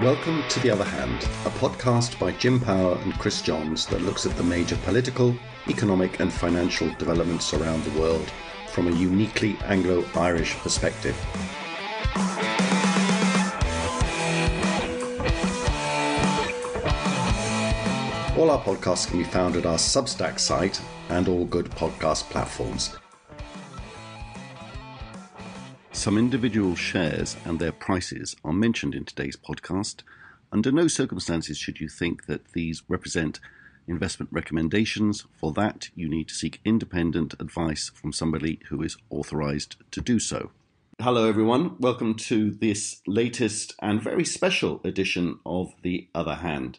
Welcome to The Other Hand, a podcast by Jim Power and Chris Johns that looks at the major political, economic, and financial developments around the world from a uniquely Anglo Irish perspective. All our podcasts can be found at our Substack site and all good podcast platforms. Some individual shares and their prices are mentioned in today's podcast. Under no circumstances should you think that these represent investment recommendations. For that, you need to seek independent advice from somebody who is authorized to do so. Hello, everyone. Welcome to this latest and very special edition of The Other Hand.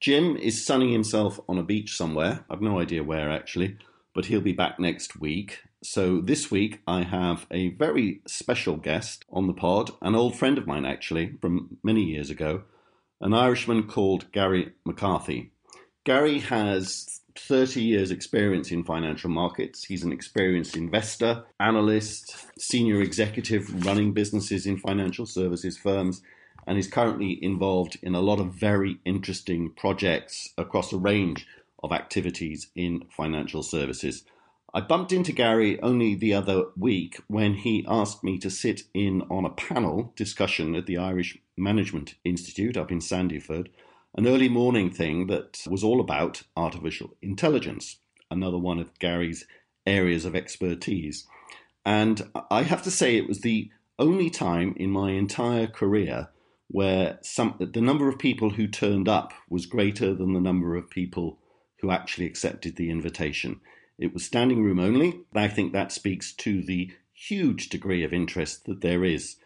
Jim is sunning himself on a beach somewhere. I've no idea where actually, but he'll be back next week. So this week I have a very special guest on the pod, an old friend of mine actually from many years ago, an Irishman called Gary McCarthy. Gary has 30 years experience in financial markets. He's an experienced investor, analyst, senior executive running businesses in financial services firms and is currently involved in a lot of very interesting projects across a range of activities in financial services. I bumped into Gary only the other week when he asked me to sit in on a panel discussion at the Irish Management Institute up in Sandyford, an early morning thing that was all about artificial intelligence, another one of Gary's areas of expertise. And I have to say, it was the only time in my entire career where some the number of people who turned up was greater than the number of people who actually accepted the invitation. It was standing room only. I think that speaks to the huge degree of interest that there is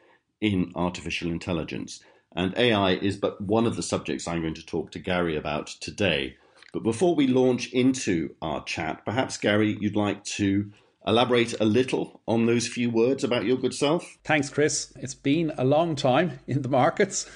in artificial intelligence. And AI is but one of the subjects I'm going to talk to Gary about today. But before we launch into our chat, perhaps, Gary, you'd like to elaborate a little on those few words about your good self? Thanks, Chris. It's been a long time in the markets.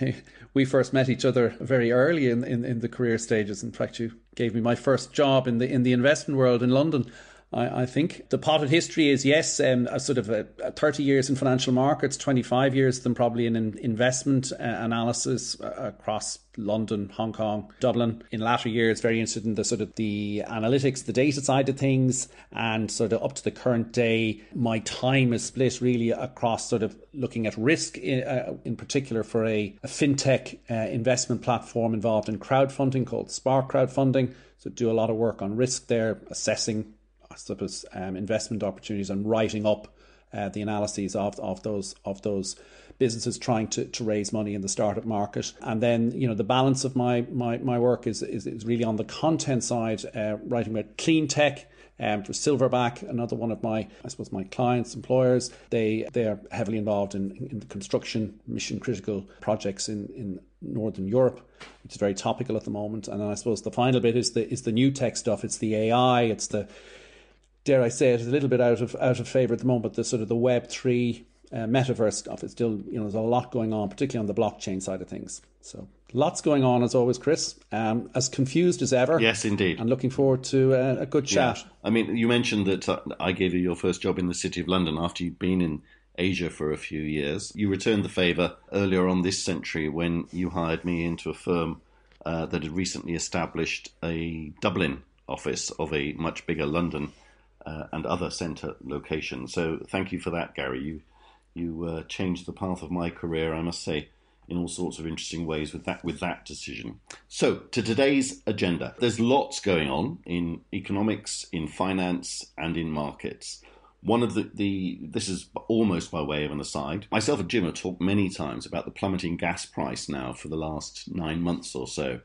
we first met each other very early in, in, in, the career stages. In fact, you gave me my first job in the in the investment world in London. I, I think the potted history is yes, um, a sort of a, a 30 years in financial markets, 25 years then probably in, in investment uh, analysis uh, across London, Hong Kong, Dublin. In latter years, very interested in the sort of the analytics, the data side of things, and sort of up to the current day, my time is split really across sort of looking at risk in, uh, in particular for a, a fintech uh, investment platform involved in crowdfunding called Spark Crowdfunding. So do a lot of work on risk there, assessing Suppose, um, investment opportunities and writing up uh, the analyses of, of those of those businesses trying to, to raise money in the startup market. And then, you know, the balance of my my, my work is, is, is really on the content side, uh, writing about clean tech. Um, for Silverback, another one of my, I suppose, my clients, employers, they they are heavily involved in, in the construction, mission critical projects in, in Northern Europe, which is very topical at the moment. And I suppose the final bit is the is the new tech stuff. It's the AI. It's the dare I say it, is a little bit out of out of favour at the moment. The sort of the Web three uh, metaverse stuff. It's still you know there's a lot going on, particularly on the blockchain side of things. So lots going on as always, Chris. Um, as confused as ever. Yes, indeed. And looking forward to uh, a good chat. Yeah. I mean, you mentioned that uh, I gave you your first job in the city of London after you'd been in Asia for a few years. You returned the favour earlier on this century when you hired me into a firm uh, that had recently established a Dublin office of a much bigger London uh, and other centre locations. So thank you for that, Gary. You you uh, changed the path of my career, I must say, in all sorts of interesting ways with that with that decision. So to today's agenda, there's lots going on in economics, in finance, and in markets. One of the, the this is almost by way of an aside. Myself and Jim have talked many times about the plummeting gas price now for the last nine months or so.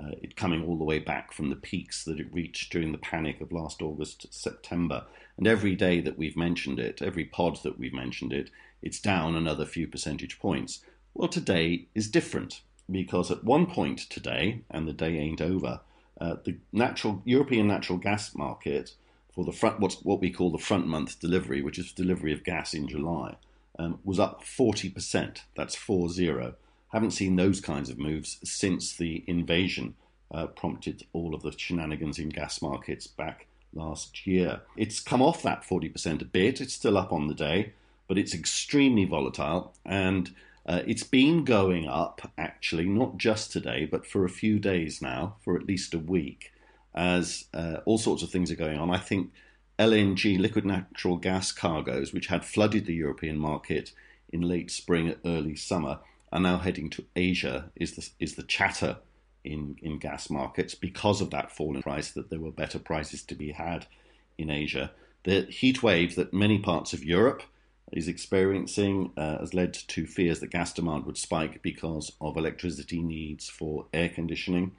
Uh, it coming all the way back from the peaks that it reached during the panic of last August, September. And every day that we've mentioned it, every pod that we've mentioned it, it's down another few percentage points. Well, today is different because at one point today, and the day ain't over, uh, the natural European natural gas market for the front, what's what we call the front month delivery, which is delivery of gas in July, um, was up 40%. That's 4 0. Haven't seen those kinds of moves since the invasion uh, prompted all of the shenanigans in gas markets back last year. It's come off that 40% a bit. It's still up on the day, but it's extremely volatile and uh, it's been going up actually, not just today, but for a few days now, for at least a week as uh, all sorts of things are going on. I think LNG, liquid natural gas cargoes, which had flooded the European market in late spring, early summer, are now heading to Asia. Is the is the chatter in in gas markets because of that fall in price that there were better prices to be had in Asia. The heat wave that many parts of Europe is experiencing uh, has led to fears that gas demand would spike because of electricity needs for air conditioning.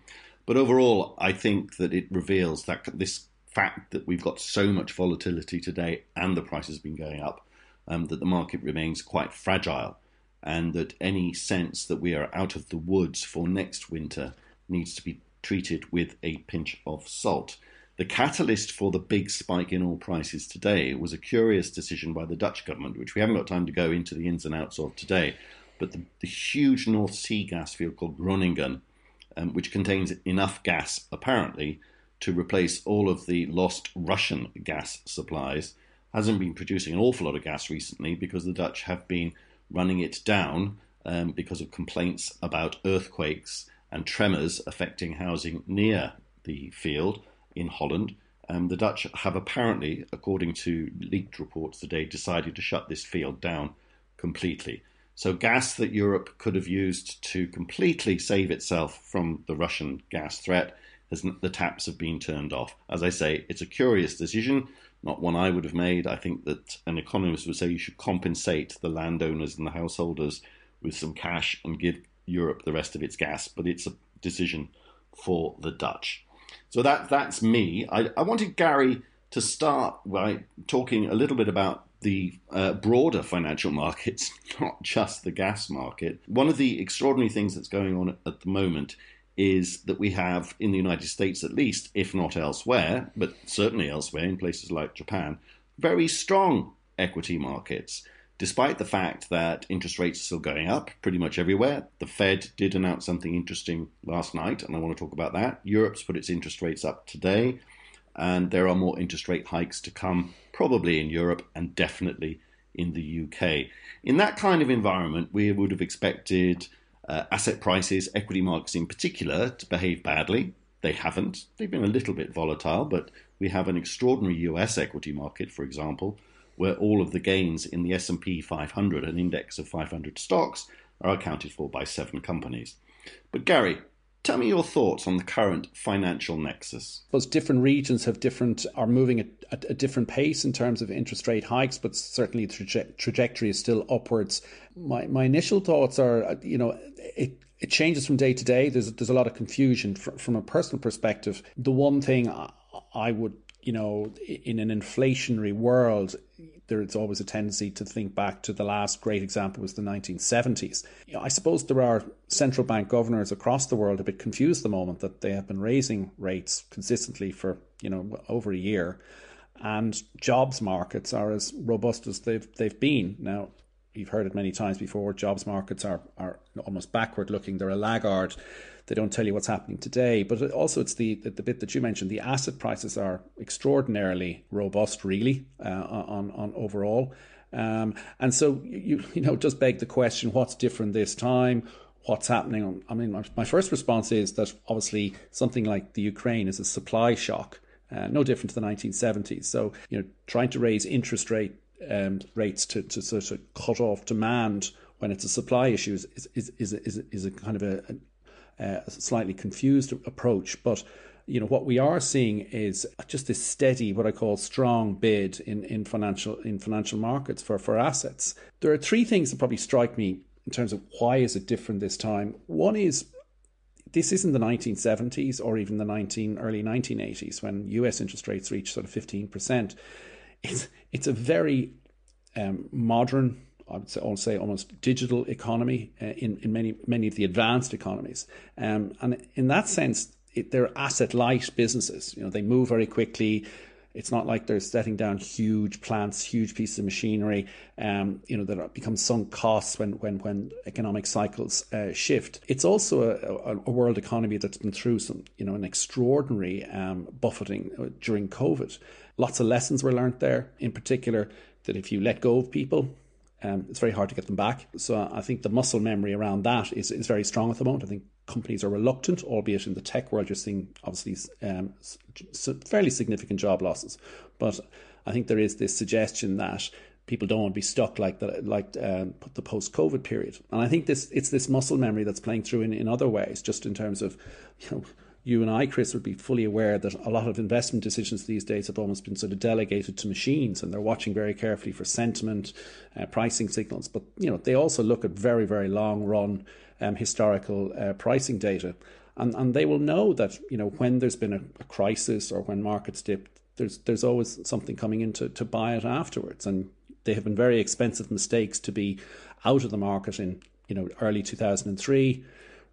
But overall, I think that it reveals that this fact that we've got so much volatility today and the price has been going up, um, that the market remains quite fragile, and that any sense that we are out of the woods for next winter needs to be treated with a pinch of salt. The catalyst for the big spike in oil prices today was a curious decision by the Dutch government, which we haven't got time to go into the ins and outs of today. But the, the huge North Sea gas field called Groningen um, which contains enough gas, apparently, to replace all of the lost Russian gas supplies, hasn't been producing an awful lot of gas recently because the Dutch have been running it down um, because of complaints about earthquakes and tremors affecting housing near the field in Holland. Um, the Dutch have apparently, according to leaked reports today, decided to shut this field down completely. So, gas that Europe could have used to completely save itself from the Russian gas threat, has, the taps have been turned off. As I say, it's a curious decision, not one I would have made. I think that an economist would say you should compensate the landowners and the householders with some cash and give Europe the rest of its gas, but it's a decision for the Dutch. So that that's me. I, I wanted Gary to start by talking a little bit about the uh, broader financial markets, not just the gas market. One of the extraordinary things that's going on at the moment is that we have, in the United States at least, if not elsewhere, but certainly elsewhere in places like Japan, very strong equity markets. Despite the fact that interest rates are still going up pretty much everywhere, the Fed did announce something interesting last night, and I want to talk about that. Europe's put its interest rates up today and there are more interest rate hikes to come, probably in Europe and definitely in the UK. In that kind of environment, we would have expected uh, asset prices, equity markets in particular, to behave badly. They haven't. They've been a little bit volatile, but we have an extraordinary US equity market, for example, where all of the gains in the S&P 500, an index of 500 stocks, are accounted for by seven companies. But Gary, Tell me your thoughts on the current financial nexus. Those different regions have different are moving at, at a different pace in terms of interest rate hikes, but certainly the traje- trajectory is still upwards. My my initial thoughts are, uh, you know, it it changes from day to day. There's there's a lot of confusion from, from a personal perspective. The one thing I would you know, in an inflationary world, there's always a tendency to think back to the last great example was the 1970s. I suppose there are central bank governors across the world a bit confused at the moment that they have been raising rates consistently for, you know, over a year and jobs markets are as robust as they've they've been. Now, you've heard it many times before, jobs markets are are almost backward looking. They're a laggard they don't tell you what's happening today. But also, it's the, the, the bit that you mentioned. The asset prices are extraordinarily robust, really, uh, on on overall. Um, and so you you know just beg the question: What's different this time? What's happening? I mean, my first response is that obviously something like the Ukraine is a supply shock, uh, no different to the 1970s. So you know, trying to raise interest rate um, rates to, to sort of cut off demand when it's a supply issue is is is, is, is a kind of a, uh, slightly confused approach. But you know what we are seeing is just this steady, what I call strong bid in, in financial in financial markets for, for assets. There are three things that probably strike me in terms of why is it different this time. One is this isn't the 1970s or even the 19 early 1980s when US interest rates reached sort of 15%. It's it's a very um, modern I would say, say almost digital economy uh, in, in many many of the advanced economies. Um, and in that sense, it, they're asset light businesses. You know, they move very quickly. It's not like they're setting down huge plants, huge pieces of machinery, um, you know, that become sunk costs when when when economic cycles uh, shift. It's also a, a, world economy that's been through some, you know, an extraordinary um, buffeting uh, during COVID. Lots of lessons were learned there. In particular, that if you let go of people, um, it's very hard to get them back. So I think the muscle memory around that is, is very strong at the moment. I think companies are reluctant, albeit in the tech world, you're seeing obviously um, fairly significant job losses. But I think there is this suggestion that people don't want to be stuck like the like um, the post COVID period. And I think this it's this muscle memory that's playing through in, in other ways, just in terms of you know you and I, Chris, would be fully aware that a lot of investment decisions these days have almost been sort of delegated to machines, and they're watching very carefully for sentiment, uh, pricing signals. But you know, they also look at very, very long run um, historical uh, pricing data, and and they will know that you know when there's been a, a crisis or when markets dip, there's there's always something coming in to, to buy it afterwards, and they have been very expensive mistakes to be out of the market in you know early 2003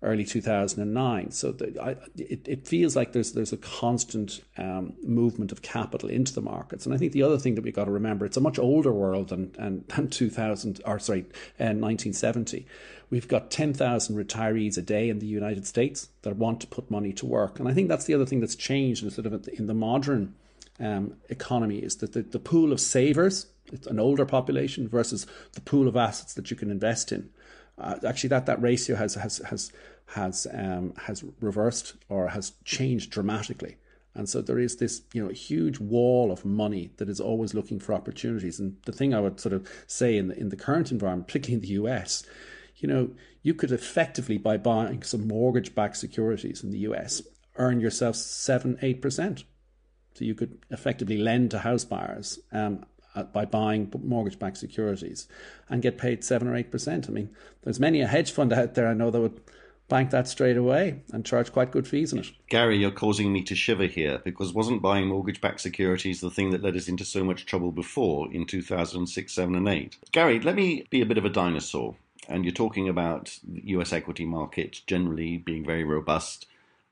early 2009. So the, I, it, it feels like there's there's a constant um, movement of capital into the markets. And I think the other thing that we've got to remember, it's a much older world than, than, than 2000, or sorry, uh, 1970. We've got 10,000 retirees a day in the United States that want to put money to work. And I think that's the other thing that's changed in, sort of in the modern um, economy is that the, the pool of savers, it's an older population versus the pool of assets that you can invest in uh, actually that that ratio has has has has um, has reversed or has changed dramatically. And so there is this, you know, huge wall of money that is always looking for opportunities. And the thing I would sort of say in the, in the current environment, particularly in the US, you know, you could effectively by buying some mortgage-backed securities in the US earn yourself seven, eight percent. So you could effectively lend to house buyers um, by buying mortgage-backed securities and get paid seven or eight percent. I mean, there's many a hedge fund out there I know that would bank that straight away and charge quite good fees on it. Gary, you're causing me to shiver here because wasn't buying mortgage-backed securities the thing that led us into so much trouble before in 2006, 7 and 8? Gary, let me be a bit of a dinosaur. And you're talking about the US equity market generally being very robust.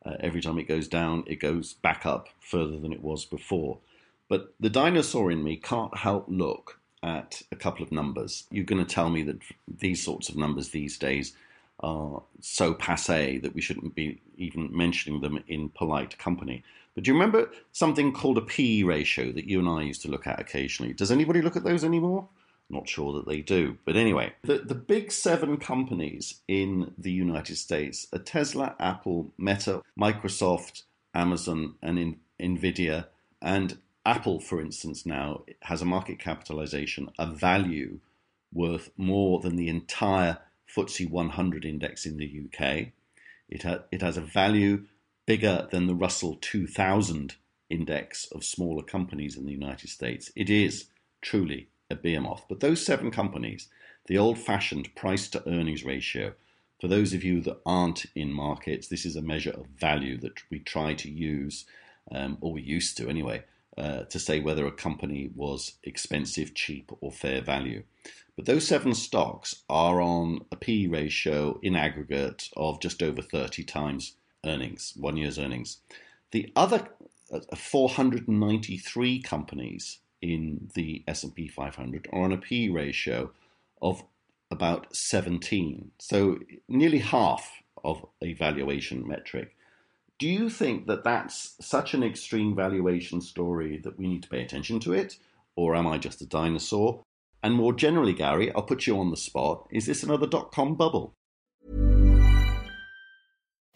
Uh, every time it goes down, it goes back up further than it was before. But the dinosaur in me can't help look at a couple of numbers. You're going to tell me that these sorts of numbers these days are so passe that we shouldn't be even mentioning them in polite company. But do you remember something called a P ratio that you and I used to look at occasionally? Does anybody look at those anymore? Not sure that they do. But anyway, the, the big seven companies in the United States are Tesla, Apple, Meta, Microsoft, Amazon, and in, Nvidia. And Apple, for instance, now has a market capitalization, a value worth more than the entire FTSE 100 index in the UK. It, ha- it has a value bigger than the Russell 2000 index of smaller companies in the United States. It is truly a behemoth. But those seven companies, the old fashioned price to earnings ratio, for those of you that aren't in markets, this is a measure of value that we try to use, um, or we used to anyway, uh, to say whether a company was expensive, cheap, or fair value. But those seven stocks are on a P ratio in aggregate of just over 30 times earnings, one year's earnings. The other uh, 493 companies in the S&P 500 are on a P ratio of about 17, so nearly half of a valuation metric. Do you think that that's such an extreme valuation story that we need to pay attention to it, or am I just a dinosaur? And more generally, Gary, I'll put you on the spot. Is this another dot com bubble?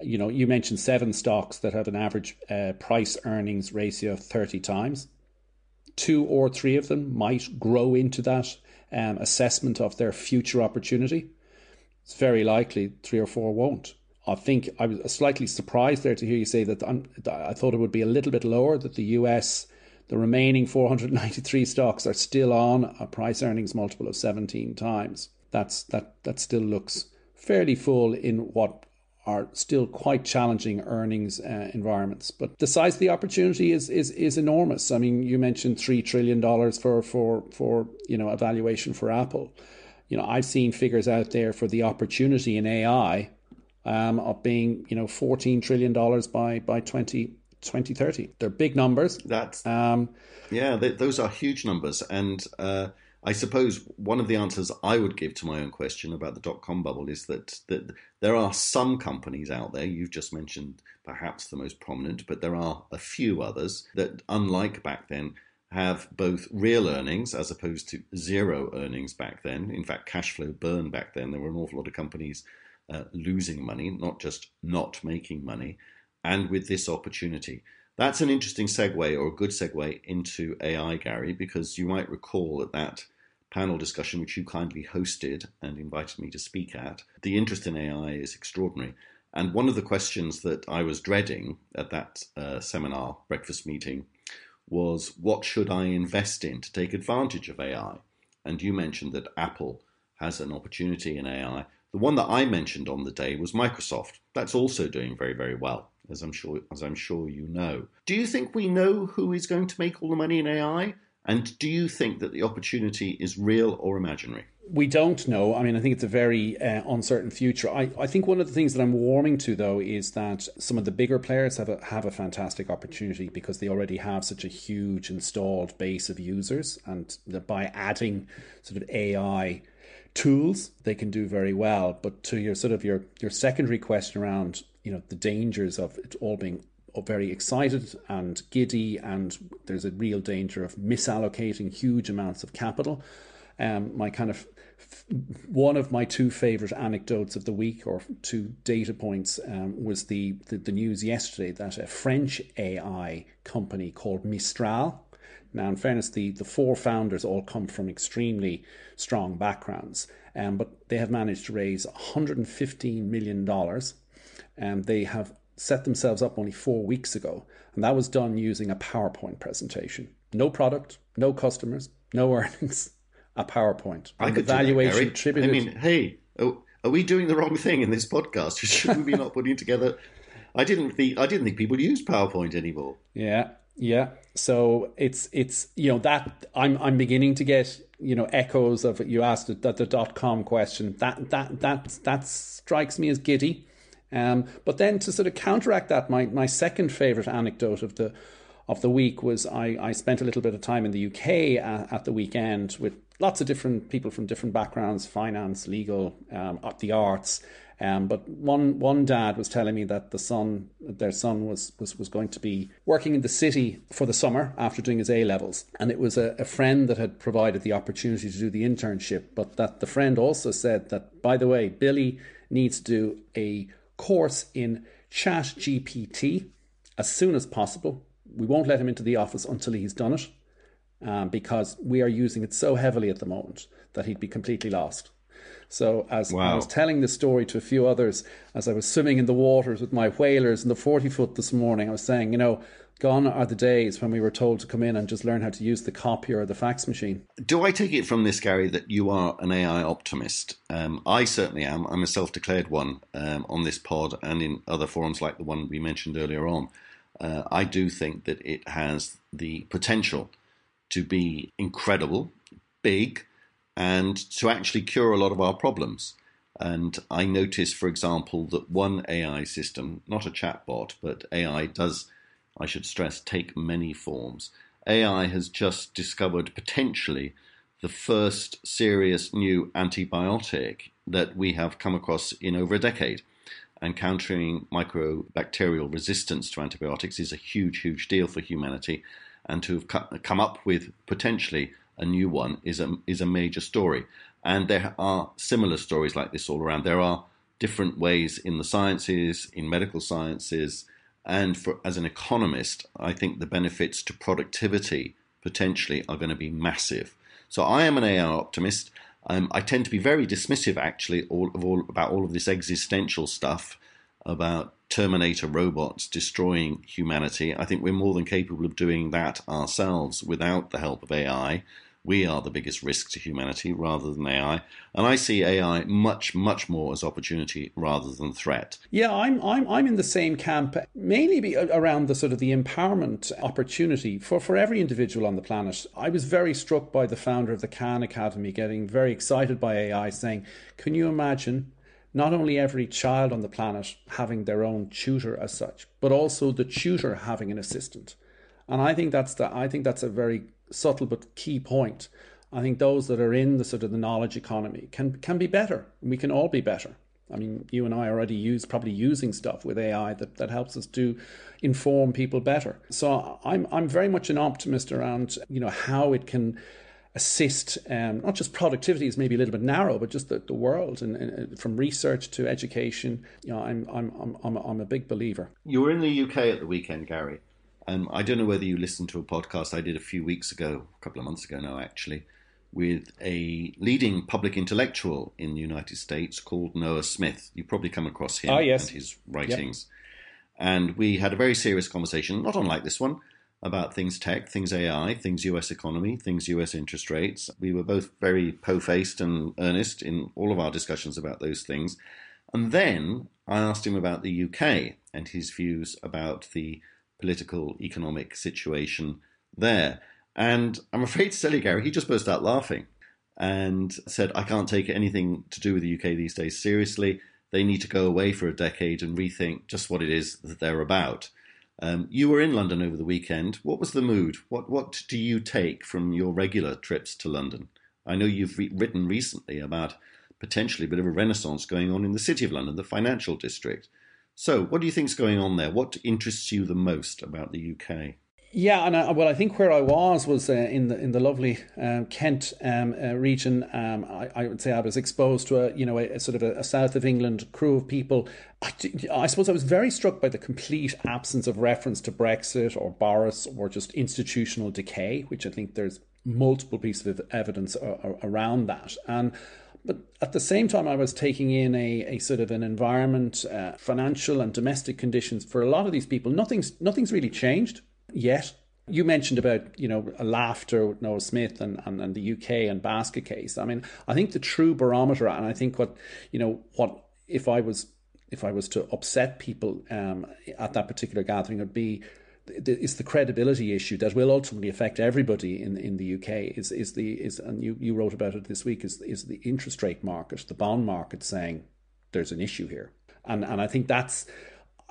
you know, you mentioned seven stocks that have an average uh, price earnings ratio of 30 times. Two or three of them might grow into that um, assessment of their future opportunity. It's very likely three or four won't. I think I was slightly surprised there to hear you say that I thought it would be a little bit lower, that the US, the remaining 493 stocks are still on a price earnings multiple of 17 times. That's that that still looks fairly full in what are still quite challenging earnings uh, environments. But the size of the opportunity is is is enormous. I mean, you mentioned three trillion dollars for for for you know evaluation for Apple. You know, I've seen figures out there for the opportunity in AI um, of being you know fourteen trillion dollars by by 20, 2030. They're big numbers. That's um, yeah, they, those are huge numbers, and. Uh, I suppose one of the answers I would give to my own question about the dot com bubble is that, that there are some companies out there, you've just mentioned perhaps the most prominent, but there are a few others that, unlike back then, have both real earnings as opposed to zero earnings back then. In fact, cash flow burn back then. There were an awful lot of companies uh, losing money, not just not making money, and with this opportunity. That's an interesting segue or a good segue into AI, Gary, because you might recall that that panel discussion which you kindly hosted and invited me to speak at, the interest in AI is extraordinary. And one of the questions that I was dreading at that uh, seminar breakfast meeting was what should I invest in to take advantage of AI? And you mentioned that Apple has an opportunity in AI. The one that I mentioned on the day was Microsoft. That's also doing very, very well as I'm sure as I'm sure you know. Do you think we know who is going to make all the money in AI? And do you think that the opportunity is real or imaginary? We don't know. I mean, I think it's a very uh, uncertain future. I, I think one of the things that I'm warming to, though, is that some of the bigger players have a, have a fantastic opportunity because they already have such a huge installed base of users. And that by adding sort of AI tools, they can do very well. But to your sort of your, your secondary question around you know the dangers of it all being very excited and giddy, and there's a real danger of misallocating huge amounts of capital. Um, my kind of one of my two favorite anecdotes of the week or two data points um, was the, the, the news yesterday that a French AI company called Mistral. Now, in fairness, the, the four founders all come from extremely strong backgrounds, um, but they have managed to raise $115 million and they have set themselves up only four weeks ago, and that was done using a PowerPoint presentation. No product, no customers, no earnings, a PowerPoint. I could valuation that, attributed. I mean, hey, are we doing the wrong thing in this podcast? Shouldn't be not putting together? I didn't think I didn't think people use PowerPoint anymore. Yeah, yeah. So it's it's you know that I'm I'm beginning to get you know echoes of you asked that the dot com question that that that that strikes me as giddy um, but then to sort of counteract that my my second favorite anecdote of the of the week was I, I spent a little bit of time in the UK at, at the weekend with lots of different people from different backgrounds finance legal um, the arts um, but one one dad was telling me that the son, their son, was, was was going to be working in the city for the summer after doing his A levels, and it was a, a friend that had provided the opportunity to do the internship. But that the friend also said that, by the way, Billy needs to do a course in Chat GPT as soon as possible. We won't let him into the office until he's done it, um, because we are using it so heavily at the moment that he'd be completely lost. So as wow. I was telling this story to a few others, as I was swimming in the waters with my whalers in the 40 foot this morning, I was saying, you know, gone are the days when we were told to come in and just learn how to use the copier or the fax machine. Do I take it from this, Gary, that you are an AI optimist? Um, I certainly am. I'm a self declared one um, on this pod and in other forums like the one we mentioned earlier on. Uh, I do think that it has the potential to be incredible, big, and to actually cure a lot of our problems. And I noticed, for example, that one AI system, not a chatbot, but AI does, I should stress, take many forms. AI has just discovered potentially the first serious new antibiotic that we have come across in over a decade. And countering microbacterial resistance to antibiotics is a huge, huge deal for humanity. And to have come up with potentially a new one is a is a major story. And there are similar stories like this all around. There are different ways in the sciences, in medical sciences, and for as an economist, I think the benefits to productivity potentially are going to be massive. So I am an AI optimist. Um, I tend to be very dismissive, actually, all of all about all of this existential stuff about Terminator robots destroying humanity. I think we're more than capable of doing that ourselves without the help of AI we are the biggest risk to humanity rather than AI. And I see AI much, much more as opportunity rather than threat. Yeah, I'm, I'm, I'm in the same camp, mainly around the sort of the empowerment opportunity for, for every individual on the planet. I was very struck by the founder of the Khan Academy getting very excited by AI, saying, Can you imagine not only every child on the planet having their own tutor as such, but also the tutor having an assistant? And I think that's the I think that's a very subtle but key point. I think those that are in the sort of the knowledge economy can can be better. We can all be better. I mean, you and I already use probably using stuff with AI that, that helps us to inform people better. So I'm I'm very much an optimist around you know how it can assist um, not just productivity is maybe a little bit narrow, but just the, the world and, and, from research to education. You know, I'm I'm I'm I'm a, big believer. You were in the UK at the weekend, Gary. Um, I don't know whether you listened to a podcast I did a few weeks ago, a couple of months ago now, actually, with a leading public intellectual in the United States called Noah Smith. You probably come across him oh, yes. and his writings. Yep. And we had a very serious conversation, not unlike this one, about things tech, things AI, things US economy, things US interest rates. We were both very po faced and earnest in all of our discussions about those things. And then I asked him about the UK and his views about the political, economic situation there. And I'm afraid to tell you, Gary, he just burst out laughing and said, I can't take anything to do with the UK these days seriously. They need to go away for a decade and rethink just what it is that they're about. Um, you were in London over the weekend. What was the mood? What what do you take from your regular trips to London? I know you've re- written recently about potentially a bit of a renaissance going on in the city of London, the financial district. So, what do you think is going on there? What interests you the most about the UK? Yeah, and I, well, I think where I was was uh, in the in the lovely um, Kent um, uh, region. Um, I, I, would say I was exposed to a you know a, a sort of a, a, south of England crew of people. I, I, suppose I was very struck by the complete absence of reference to Brexit or Boris or just institutional decay, which I think there's multiple pieces of evidence around that and. But at the same time, I was taking in a, a sort of an environment, uh, financial and domestic conditions for a lot of these people. Nothing's nothing's really changed yet. You mentioned about you know laughter with Noah Smith and, and, and the UK and basket case. I mean, I think the true barometer, and I think what you know what if I was if I was to upset people um, at that particular gathering, would be it's the credibility issue that will ultimately affect everybody in, in the UK. Is is the is and you, you wrote about it this week. Is is the interest rate market, the bond market, saying there's an issue here, and and I think that's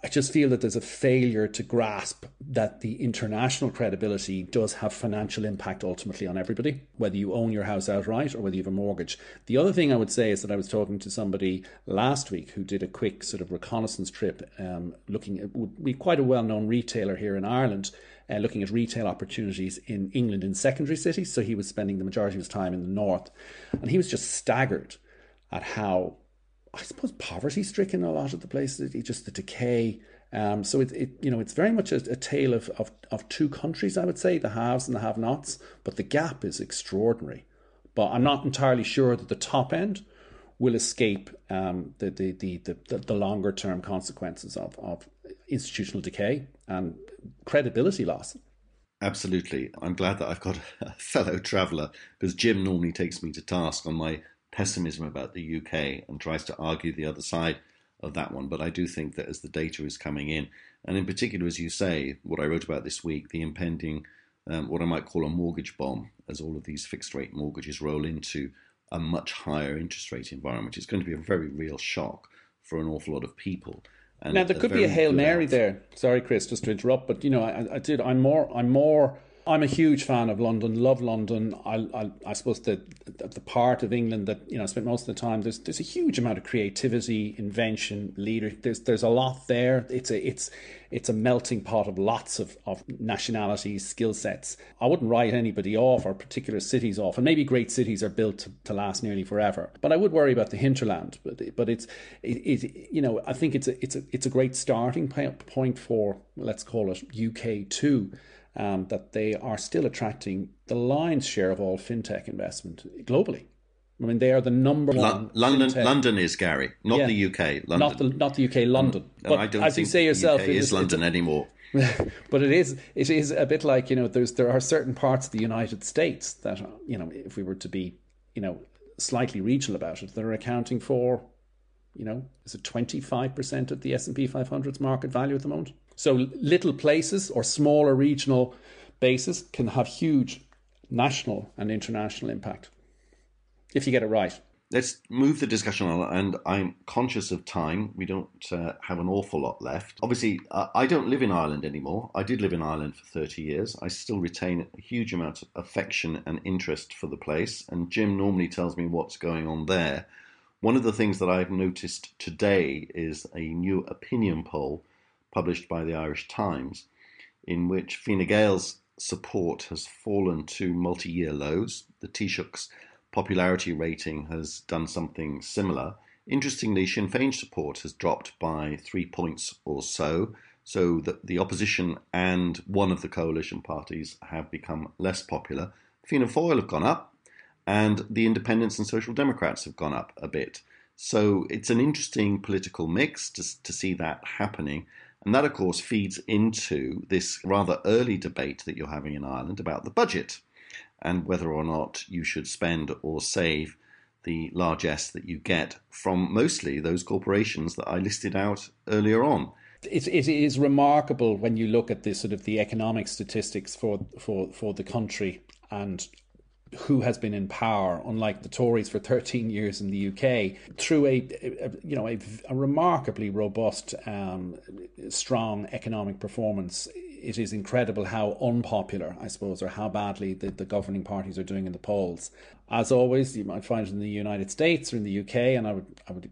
I just feel that there's a failure to grasp that the international credibility does have financial impact ultimately on everybody, whether you own your house outright or whether you have a mortgage. The other thing I would say is that I was talking to somebody last week who did a quick sort of reconnaissance trip, um, looking at be quite a well-known retailer here in Ireland, uh, looking at retail opportunities in England in secondary cities. So he was spending the majority of his time in the north, and he was just staggered at how I suppose poverty stricken a lot of the places. Just the decay. Um, so it, it, you know, it's very much a, a tale of, of, of two countries, I would say, the haves and the have-nots. But the gap is extraordinary. But I'm not entirely sure that the top end will escape um, the, the, the, the, the longer term consequences of, of institutional decay and credibility loss. Absolutely. I'm glad that I've got a fellow traveller because Jim normally takes me to task on my pessimism about the UK and tries to argue the other side of that one. But I do think that as the data is coming in, and in particular, as you say, what I wrote about this week, the impending, um, what I might call a mortgage bomb, as all of these fixed rate mortgages roll into a much higher interest rate environment, it's going to be a very real shock for an awful lot of people. And now there could be a hail mary there. Sorry, Chris, just to interrupt, but you know, I, I did. I'm more. I'm more I'm a huge fan of London. Love London. I, I, I suppose the, the, the part of England that you know I spent most of the time. There's there's a huge amount of creativity, invention, leader. There's there's a lot there. It's a it's it's a melting pot of lots of, of nationalities, skill sets. I wouldn't write anybody off or particular cities off. And maybe great cities are built to, to last nearly forever. But I would worry about the hinterland. But but it's it, it you know I think it's a it's a it's a great starting point for let's call it UK two um, that they are still attracting the lion's share of all fintech investment globally. I mean, they are the number one. London, fintech. London is Gary, not yeah. the UK. London. Not the not the UK. London. Mm. but I don't as you say yourself, UK it is London anymore. but it is it is a bit like you know there's there are certain parts of the United States that you know if we were to be you know slightly regional about it, that are accounting for you know is it twenty five percent of the S and P 500's market value at the moment. So little places or smaller regional bases can have huge national and international impact if you get it right. Let's move the discussion on, and I'm conscious of time. We don't uh, have an awful lot left. Obviously, uh, I don't live in Ireland anymore. I did live in Ireland for 30 years. I still retain a huge amount of affection and interest for the place, and Jim normally tells me what's going on there. One of the things that I've noticed today is a new opinion poll published by the Irish Times, in which Fine Gael's support has fallen to multi year lows. The Taoiseach's popularity rating has done something similar. Interestingly, Sinn Féin's support has dropped by three points or so, so that the opposition and one of the coalition parties have become less popular. Fianna Fáil have gone up, and the Independents and Social Democrats have gone up a bit. So it's an interesting political mix to, to see that happening. And that, of course, feeds into this rather early debate that you're having in Ireland about the budget and whether or not you should spend or save the largesse that you get from mostly those corporations that I listed out earlier on. It, it is remarkable when you look at the sort of the economic statistics for, for, for the country and who has been in power, unlike the Tories for 13 years in the UK, through a, a you know a, a, remarkably robust, um, strong economic performance. It is incredible how unpopular, I suppose, or how badly the, the governing parties are doing in the polls. As always, you might find it in the United States or in the UK, and I would I would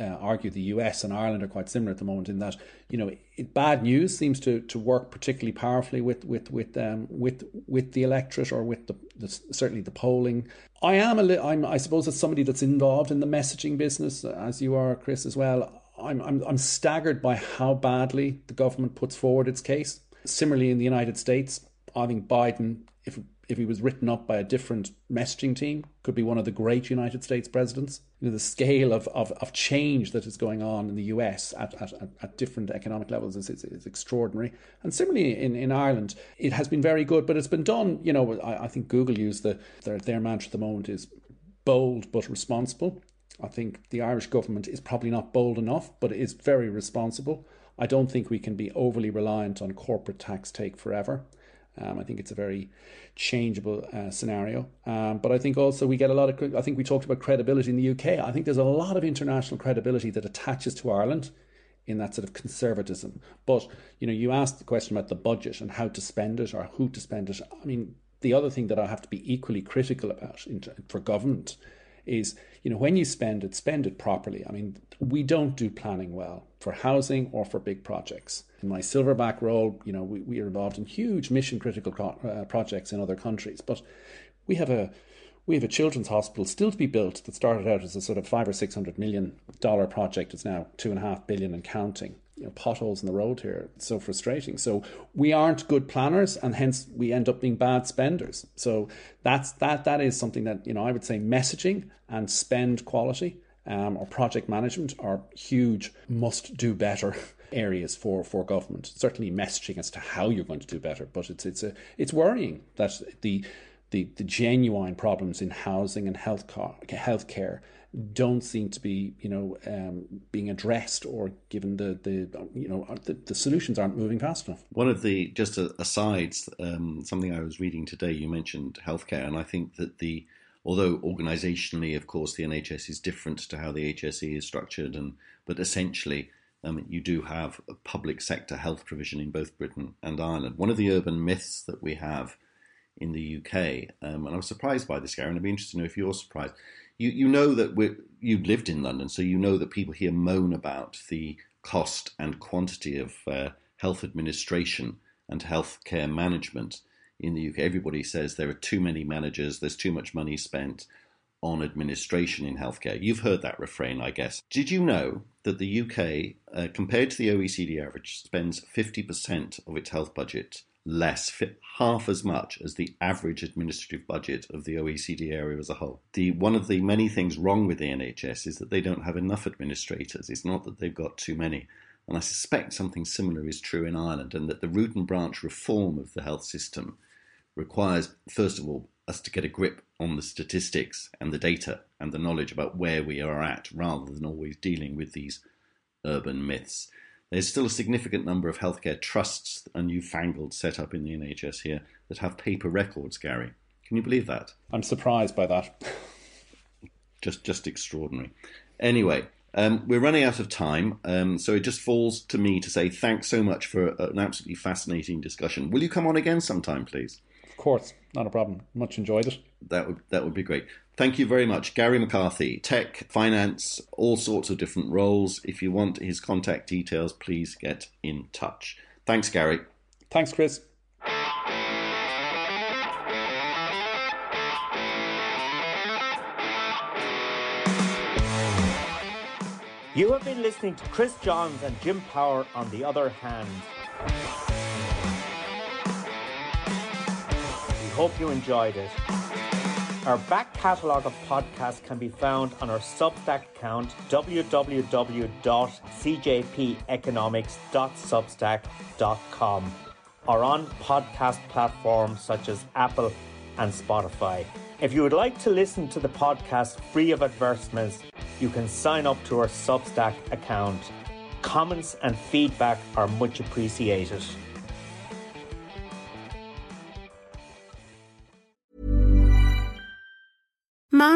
uh, argue the US and Ireland are quite similar at the moment in that you know it, bad news seems to, to work particularly powerfully with with with um, with with the electorate or with the, the certainly the polling. I am a li- I'm I suppose as somebody that's involved in the messaging business as you are, Chris, as well. I'm I'm I'm staggered by how badly the government puts forward its case. Similarly, in the United States, I think Biden, if if he was written up by a different messaging team, could be one of the great United States presidents. You know, the scale of, of, of change that is going on in the US at, at, at different economic levels is, is, is, extraordinary. And similarly in, in Ireland, it has been very good, but it's been done, you know, I, I think Google used the, their, their mantra at the moment is bold but responsible. I think the Irish government is probably not bold enough, but it is very responsible. I don't think we can be overly reliant on corporate tax take forever. Um, I think it's a very changeable uh, scenario. Um, but I think also we get a lot of, I think we talked about credibility in the UK. I think there's a lot of international credibility that attaches to Ireland in that sort of conservatism. But, you know, you asked the question about the budget and how to spend it or who to spend it. I mean, the other thing that I have to be equally critical about in, for government is, you know, when you spend it, spend it properly. I mean, we don't do planning well for housing or for big projects. My silverback role, you know, we, we are involved in huge mission critical pro- uh, projects in other countries, but we have a we have a children's hospital still to be built that started out as a sort of five or six hundred million dollar project. It's now two and a half billion and counting. You know, potholes in the road here. It's so frustrating. So we aren't good planners, and hence we end up being bad spenders. So that's that. That is something that you know I would say messaging and spend quality um, or project management are huge must do better areas for, for government. Certainly messaging as to how you're going to do better, but it's it's a it's worrying that the the, the genuine problems in housing and health healthcare don't seem to be you know um, being addressed or given the the you know the, the, solutions aren't moving fast enough. One of the just asides, um, something I was reading today. You mentioned healthcare, and I think that the although organisationally, of course, the NHS is different to how the HSE is structured, and but essentially. Um, you do have a public sector health provision in both Britain and Ireland. One of the urban myths that we have in the UK, um, and I was surprised by this, Gary, and I'd be interested to know if you're surprised. You you know that you lived in London, so you know that people here moan about the cost and quantity of uh, health administration and healthcare management in the UK. Everybody says there are too many managers, there's too much money spent on administration in healthcare. You've heard that refrain, I guess. Did you know that the UK, uh, compared to the OECD average, spends 50% of its health budget less, half as much as the average administrative budget of the OECD area as a whole. The one of the many things wrong with the NHS is that they don't have enough administrators. It's not that they've got too many. And I suspect something similar is true in Ireland, and that the root and branch reform of the health system requires, first of all, us to get a grip on the statistics and the data and the knowledge about where we are at rather than always dealing with these urban myths. There's still a significant number of healthcare trusts and newfangled set up in the NHS here that have paper records, Gary. Can you believe that? I'm surprised by that. just just extraordinary. Anyway, um, we're running out of time, um, so it just falls to me to say thanks so much for an absolutely fascinating discussion. Will you come on again sometime, please? Of course, not a problem. Much enjoyed it. That would that would be great. Thank you very much, Gary McCarthy. Tech, finance, all sorts of different roles. If you want his contact details, please get in touch. Thanks, Gary. Thanks, Chris. You have been listening to Chris Johns and Jim Power on the other hand. Hope you enjoyed it. Our back catalogue of podcasts can be found on our Substack account www.cjpeconomics.substack.com or on podcast platforms such as Apple and Spotify. If you would like to listen to the podcast free of advertisements, you can sign up to our Substack account. Comments and feedback are much appreciated. Mom